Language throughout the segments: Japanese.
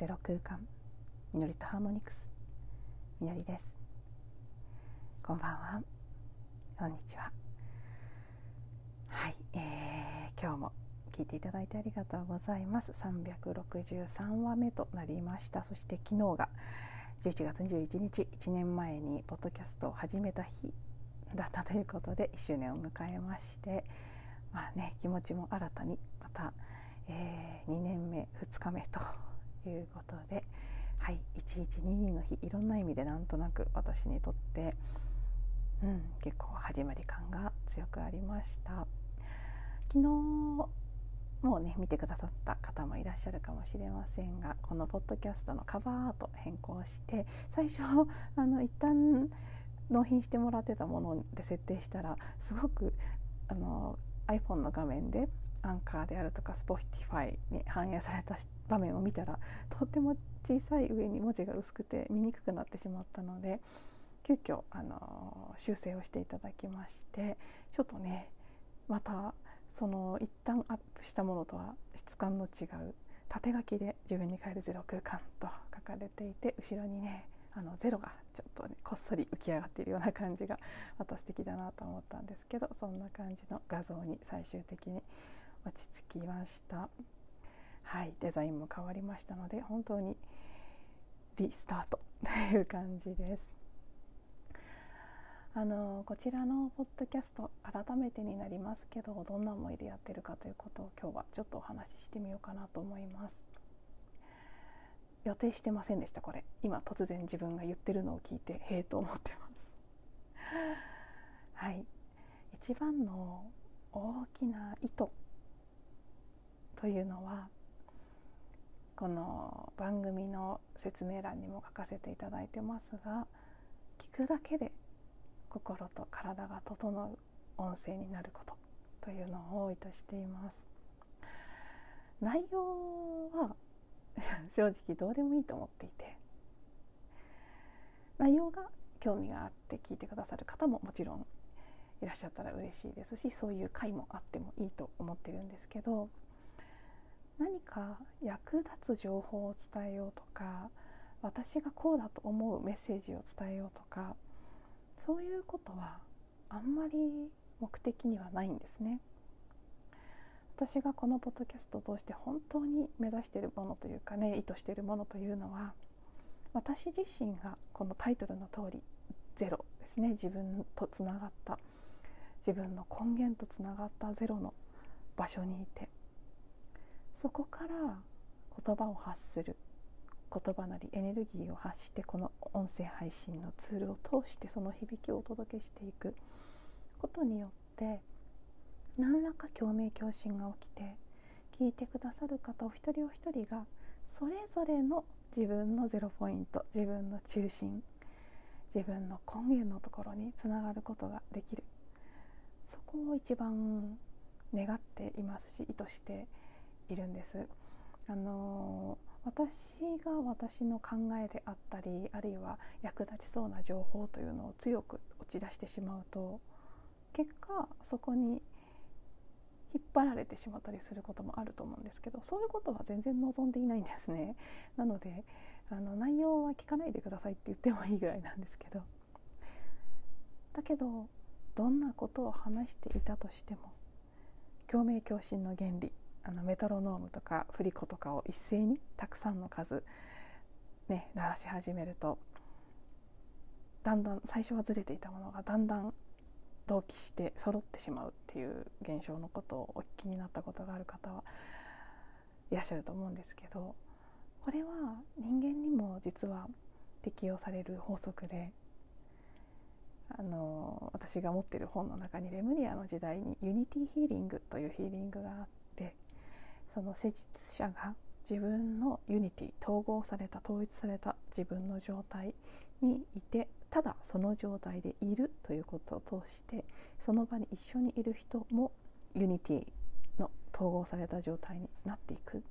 ゼロ空間みのりとハーモニクス。みのりです。こんばんは。こんにちは。はい、えー、今日も聞いていただいてありがとうございます。363話目となりました。そして昨日が11月21日。1年前にポッドキャストを始めた日だったということで1周年を迎えましてまあね気持ちも新たにまた、えー、2年目2日目ということではい1122の日いろんな意味でなんとなく私にとって、うん、結構始まり感が強くありました。昨日もうね見てくださった方もいらっしゃるかもしれませんがこのポッドキャストのカバーアート変更して最初あの一旦納品してもらってたもので設定したらすごくあの iPhone の画面でアンカーであるとか Spotify に反映された場面を見たらとっても小さい上に文字が薄くて見にくくなってしまったので急遽あの修正をしていただきましてちょっとねまたその一旦アップしたものとは質感の違う縦書きで「自分に帰るゼロ空間」と書かれていて後ろにねあのゼロがちょっとねこっそり浮き上がっているような感じがまた素敵だなと思ったんですけどそんな感じの画像に最終的に落ち着きました。はい。デザインも変わりましたので本当にリスタート。という感じです。あのこちらのポッドキャスト改めてになりますけどどんな思いでやってるかということを今日はちょっとお話ししてみようかなと思います。予定してませんでしたこれ。今突然自分が言ってるのを聞いてへえと思ってます。はい。一番の大きな意図というのはこの番組の説明欄にも書かせていただいてますが聞くだけで心と体が整う音声になることというのを多いとしています。内容は 正直どうでもいいと思っていて内容が興味があって聞いてくださる方ももちろんいらっしゃったら嬉しいですしそういう回もあってもいいと思ってるんですけど何か役立つ情報を伝えようとか私がこうだと思うメッセージを伝えようとかそういうことはあんまり目的にはないんですね。私がこのポッドキャストを通して本当に目指しているものというかね意図しているものというのは私自身がこのタイトルの通りゼロですね自分とつながった自分の根源とつながったゼロの場所にいてそこから言葉を発する。言葉なりエネルギーを発してこの音声配信のツールを通してその響きをお届けしていく。ことによって何らか共鳴共振が起きて聞いてくださる方お一人お一人がそれぞれの自分のゼロポイント自分の中心自分の根源のところにつながることができる。そこを一番願っていますし意図しているんです。あの私が私の考えであったりあるいは役立ちそうな情報というのを強く打ち出してしまうと結果そこに引っ張られてしまったりすることもあると思うんですけどそういうことは全然望んでいないんですね。なのであの内容は聞かないでくださいって言ってもいいぐらいなんですけどだけどどんなことを話していたとしても共鳴共振の原理あのメトロノームとか振り子とかを一斉にたくさんの数ね鳴らし始めるとだんだん最初はずれていたものがだんだん同期して揃ってしまうっていう現象のことをお聞きになったことがある方はいらっしゃると思うんですけどこれは人間にも実は適用される法則であの私が持ってる本の中にレムリアの時代にユニティヒーリングというヒーリングがあってその施術者が自分のユニティ統合された統一された自分の状態にいてただその状態でいるということを通してその場に一緒にいる人もユニティの統合された状態になっていく。っ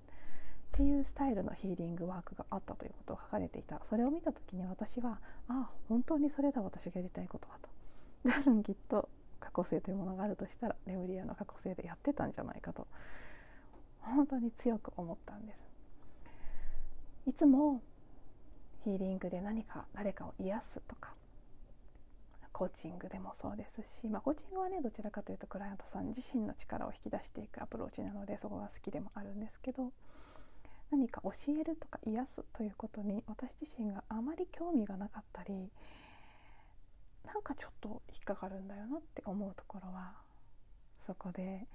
ていうスタイルのヒーリングワークがあったということが書かれていた。それを見た時に私はああ本当にそれだ私がやりたいことはと。多分きっと過去生というものがあるとしたらレムリアの過去生でやってたんじゃないかと。本当に強く思ったんです。いつもヒーリングで何か誰かを癒すとかコーチングでもそうですし、まあ、コーチングはねどちらかというとクライアントさん自身の力を引き出していくアプローチなのでそこが好きでもあるんですけど何か教えるとか癒すということに私自身があまり興味がなかったりなんかちょっと引っかかるんだよなって思うところはそこで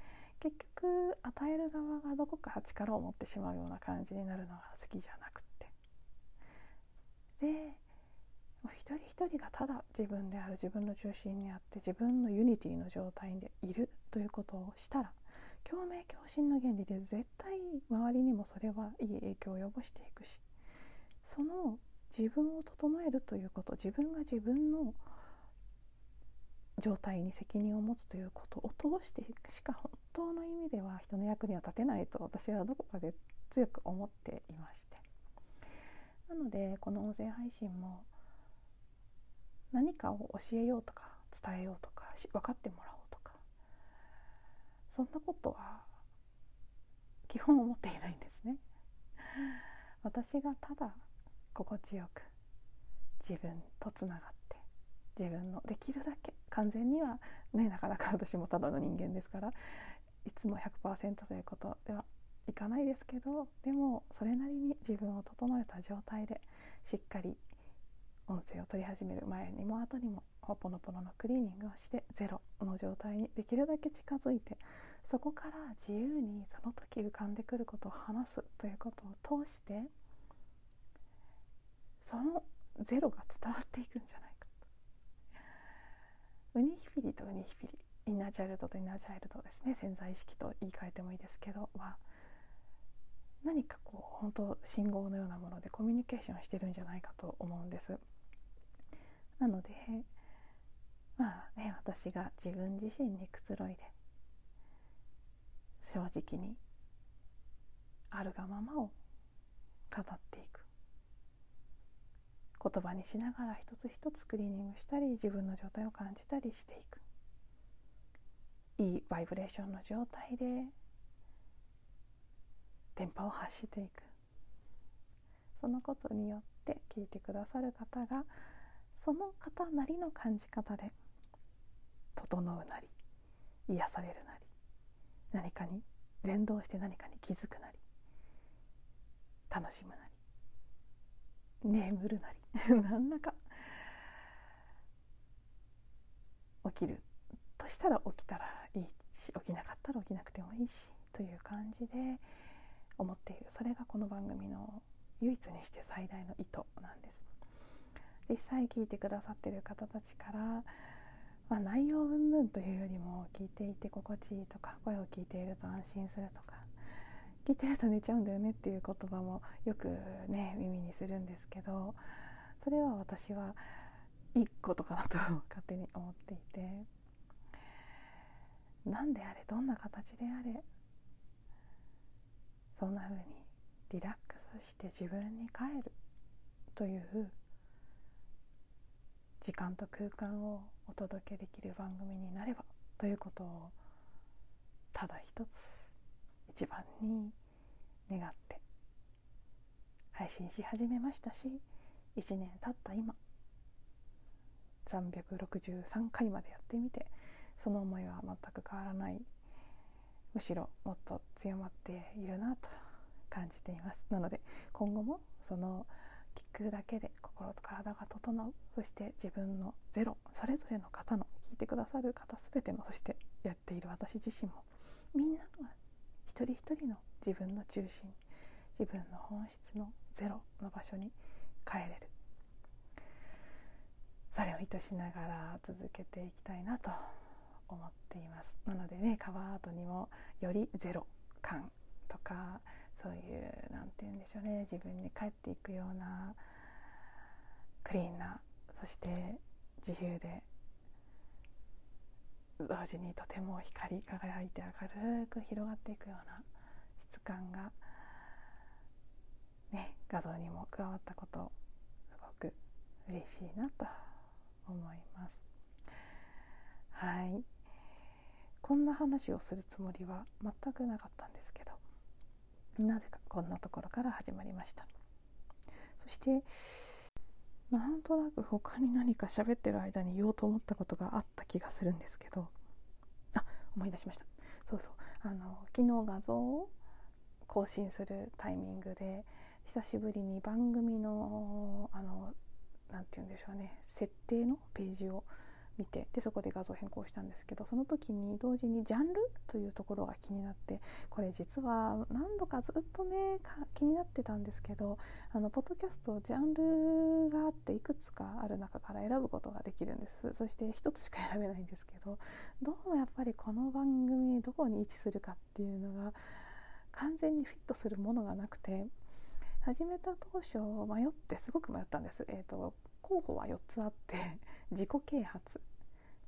結局与える側がどこか力を持ってしまうような感じになるのが好きじゃなくって。で一人一人がただ自分である自分の中心にあって自分のユニティの状態でいるということをしたら共鳴共振の原理で絶対周りにもそれはいい影響を及ぼしていくしその自分を整えるということ自分が自分の状態に責任を持つということを通してしか本当の意味では人の役には立てないと私はどこかで強く思っていましてなのでこの音声配信も何かを教えようとか伝えようとか分かってもらおうとかそんなことは基本思っていないんですね。私がただ心地よく自分とつながって自分のできるだけ完全にはねなかなか私もただの人間ですからいつも100%ということではいかないですけどでもそれなりに自分を整えた状態でしっかり音声を取り始める前にも後にもほぽのぽののクリーニングをしてゼロの状態にできるだけ近づいてそこから自由にその時浮かんでくることを話すということを通してそのゼロが伝わっていくんじゃないかと。ウニヒピリとウニヒピリインナーチャイルドとインナーチャイルドですね。潜在意識と言い換えてもいいですけどは何かこう本当信号のようなものでコミュニケーションしてるんじゃないかと思うんです。なのでまあね私が自分自身にくつろいで正直にあるがままを語っていく。言葉にしながら一つ一つクリーニングしたり自分の状態を感じたりしていく。いいバイブレーションの状態で電波を発していく。そのことによって聞いてくださる方がその方なりの感じ方で整うなり癒されるなり何かに連動して何かに気づくなり楽しむなり眠るなり 何らか起きるとしたら起きたらいいし起きなかったら起きなくてもいいしという感じで思っている。それがこの番組の唯一にして最大の意図なんです。実際聞いてくださってる方たちから、まあ、内容云々というよりも聞いていて心地いいとか声を聞いていると安心するとか聞いてると寝ちゃうんだよねっていう言葉もよくね耳にするんですけどそれは私はいいことかなと勝手に思っていて。何であれどんな形であれそんな風にリラックスして自分に帰るという時間と空間をお届けできる番組になればということをただ一つ一番に願って配信し始めましたし1年経った今363回までやってみてその思いは全く変わらないむしろもっと強まっているなと感じています。なので今後もその聞くだけで心と体が整うそして自分のゼロそれぞれの方の聞いてくださる方全てのそしてやっている私自身もみんなが一人一人の自分の中心自分の本質のゼロの場所に帰れる。それを意図しながら続けていきたいなと思っていますなのでねカバーアートにもよりゼロ感とかそういう何て言うんでしょうね自分に返っていくようなクリーンなそして自由で同時にとても光り輝いて明るく広がっていくような質感がね画像にも加わったことすごく嬉しいなと思います。はいこんな話をするつもりは全くなかったんですけどなぜかこんなところから始まりました。そしてなんとなく他に何か喋ってる間に言おうと思ったことがあった気がするんですけどあ思い出しました。そうそう。あの昨日画像を更新するタイミングで久しぶりに番組のあの何て言うんでしょうね。設定のページを見てでそこで画像変更したんですけどその時に同時にジャンルというところが気になってこれ実は何度かずっとね気になってたんですけどあのポッドキャストジャンルがあっていくつかある中から選ぶことができるんですそして1つしか選べないんですけどどうもやっぱりこの番組どこに位置するかっていうのが完全にフィットするものがなくて始めた当初迷ってすごく迷ったんです。えーと候補は4つあって自己啓発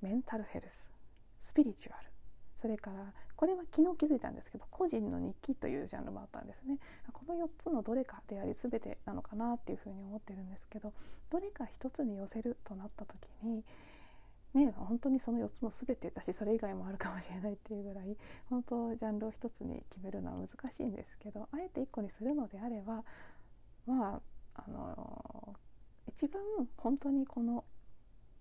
メンタルヘルススピリチュアル。それからこれは昨日気づいたんですけど個人の日記というジャンルもあったんですね。この4つのどれかであり全てなのかなっていうふうに思ってるんですけどどれか1つに寄せるとなった時にね本当にその4つの全てだしそれ以外もあるかもしれないっていうぐらい本当ジャンルを1つに決めるのは難しいんですけどあえて1個にするのであればまああの一番本当にこの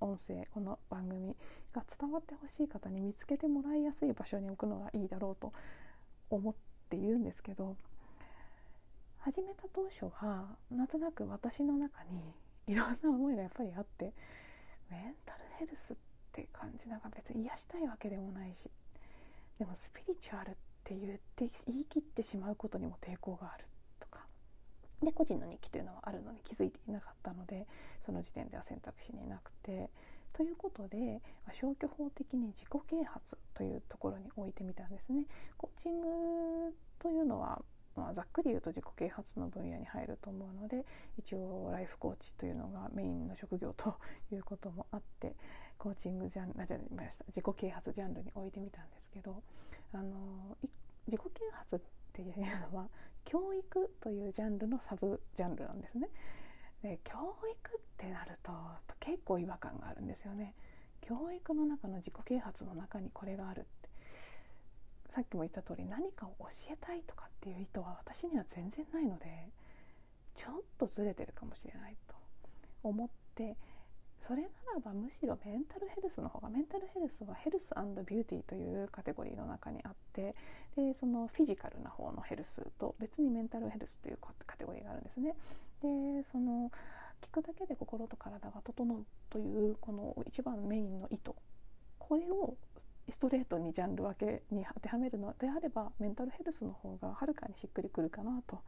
音声この番組が伝わってほしい方に見つけてもらいやすい場所に置くのがいいだろうと思っているんですけど始めた当初はなんとなく私の中にいろんな思いがやっぱりあってメンタルヘルスって感じなんか別に癒したいわけでもないしでもスピリチュアルって言って言い切ってしまうことにも抵抗がある。で個人の日記というのはあるのに気づいていなかったのでその時点では選択肢になくてということで消去法的に自己啓発というところに置いてみたんですね。コーチングというのはまあ、ざっくり言うと自己啓発の分野に入ると思うので一応ライフコーチというのがメインの職業ということもあってコーチングジャンルあじゃました自己啓発ジャンルに置いてみたんですけどあの自己啓発ってていうのは教育というジャンルのサブジャンルなんですね。で教育ってなるとやっぱ結構違和感があるんですよね。教育の中の自己啓発の中にこれがあるってさっきも言った通り何かを教えたいとかっていう意図は私には全然ないのでちょっとずれてるかもしれないと思ってそれならばむしろメンタルヘルスの方がメンタルヘルスはヘルスビューティーというカテゴリーの中にあってでそのフィジカルな方のヘルスと別にメンタルヘルスというカテゴリーがあるんですね。でその聞くだけで心と体が整うというこの一番メインの意図これをストレートにジャンル分けに当てはめるのであればメンタルヘルスの方がはるかにしっくりくるかなと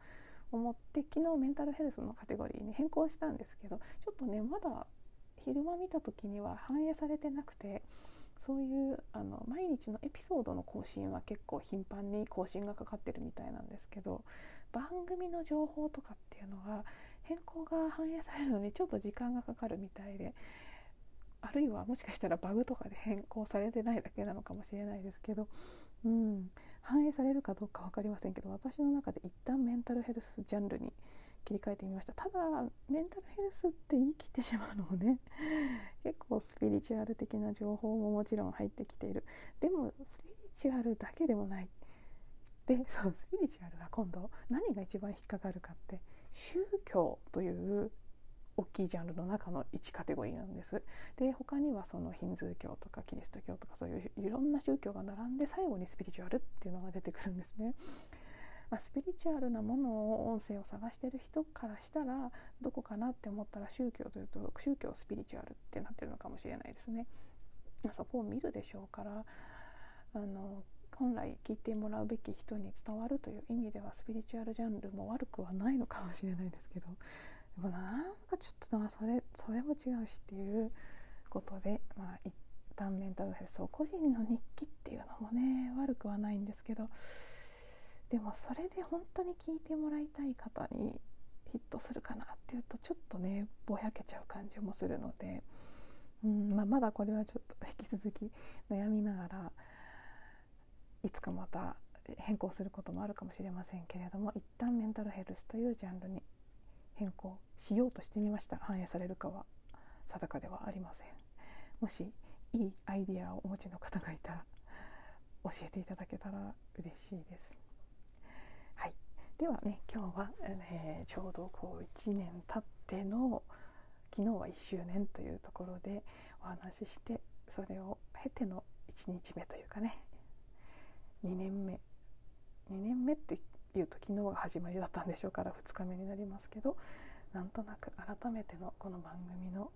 思って昨日メンタルヘルスのカテゴリーに変更したんですけどちょっとねまだ昼間見た時には反映されてなくてそういうあの毎日のエピソードの更新は結構頻繁に更新がかかってるみたいなんですけど番組の情報とかっていうのは変更が反映されるのにちょっと時間がかかるみたいであるいはもしかしたらバグとかで変更されてないだけなのかもしれないですけど、うん、反映されるかどうか分かりませんけど私の中で一旦メンタルヘルスジャンルに切り替えてみましたただメンタルヘルスって言い切ってしまうのもね 結構スピリチュアル的な情報ももちろん入ってきているでもスピリチュアルだけでもないで そうスピリチュアルは今度何が一番引っかかるかって宗教という大きいジャンルの中の1カテゴリーなんです。で他にはそのヒンズー教とかキリスト教とかそういういろんな宗教が並んで最後にスピリチュアルっていうのが出てくるんですね。まあ、スピリチュアルなものを音声を探してる人からしたらどこかなって思ったら宗教というと宗教スピリチュアルってなってるのかもしれないですね。まあそこを見るでしょうからあの本来聞いてもらうべき人に伝わるという意味ではスピリチュアルジャンルも悪くはないのかもしれないですけどでもなんかちょっとなそれそれも違うしっていうことでまあ一旦メンタルヘルスを個人の日記っていうのもね悪くはないんですけどでもそれで本当に聞いてもらいたい方にヒットするかなっていうとちょっとねぼやけちゃう感じもするので、うんまあ、まだこれはちょっと引き続き悩みながらいつかまた変更することもあるかもしれませんけれども一旦メンタルヘルスというジャンルに変更しようとしてみました。反映されるかは定かではありません。もしいいアイディアをお持ちの方がいたら教えていただけたら嬉しいです。ではね今日は、えー、ちょうどこう1年経っての昨日は1周年というところでお話ししてそれを経ての1日目というかね2年目2年目っていうと昨日が始まりだったんでしょうから2日目になりますけどなんとなく改めてのこの番組の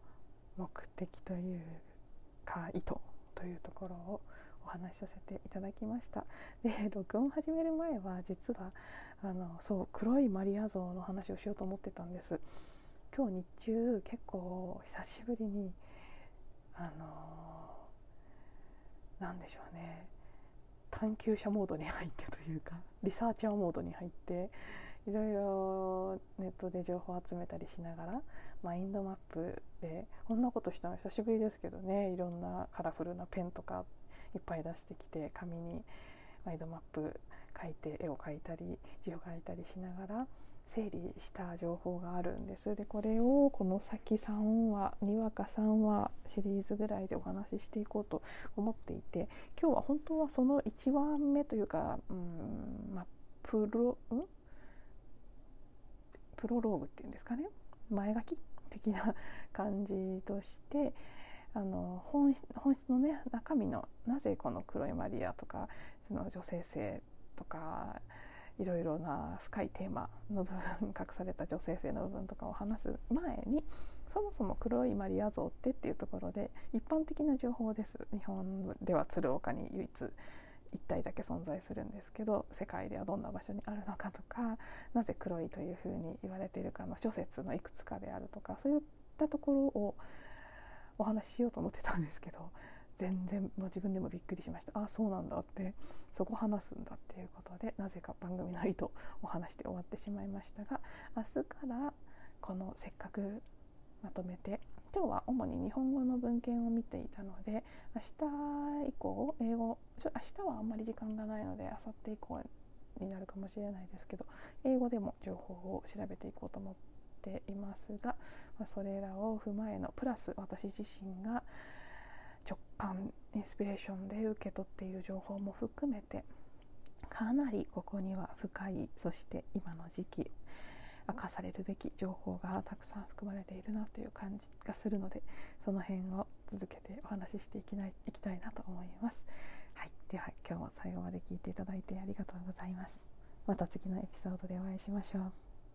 目的というか意図というところをお話しさせていただきました。で録音始める前は実はあのそう黒いマリア像の話をしようと思ってたんです。今日日中結構久しぶりにあのなんでしょうね。探求者モードに入ってというかリサーチャーモードに入っていろいろネットで情報を集めたりしながらマインドマップでこんなことしたの久しぶりですけどね。いろんなカラフルなペンとかいっぱい出してきて紙にマイドマップ書いて絵を描いたり字を書いたりしながら整理した情報があるんです。でこれをこの先3話2話か3話シリーズぐらいでお話ししていこうと思っていて今日は本当はその1話目というかうんまあプロん？プロローグっていうんですかね？前書き的な感じとしてあの本質のね中身のなぜこの黒いマリアとかその女性性とかいろいろな深いテーマの部分隠された女性性の部分とかを話す前にそもそも黒いマリア像ってっていうところで一般的な情報です。日本では鶴岡に唯一一体だけ存在するんですけど世界ではどんな場所にあるのかとかなぜ黒いというふうに言われているかの諸説のいくつかであるとかそういったところをお話ししようと思ってたんですけど全然もう自分でもびっくりしました。あそうなんだってそこ話すんだっていうことでなぜか番組の意図お話して終わってしまいましたが明日からこのせっかくまとめて今日は主に日本語の文献を見ていたので明日以降英語明日はあんまり時間がないので明後日以降になるかもしれないですけど英語でも情報を調べていこうと思ってていますが、まあ、それらを踏まえのプラス私自身が直感インスピレーションで受け取っている情報も含めてかなりここには深いそして今の時期明かされるべき情報がたくさん含まれているなという感じがするのでその辺を続けてお話ししていきないいきたいなと思います。はい、では今日も最後まで聞いていただいてありがとうございます。また次のエピソードでお会いしましょう。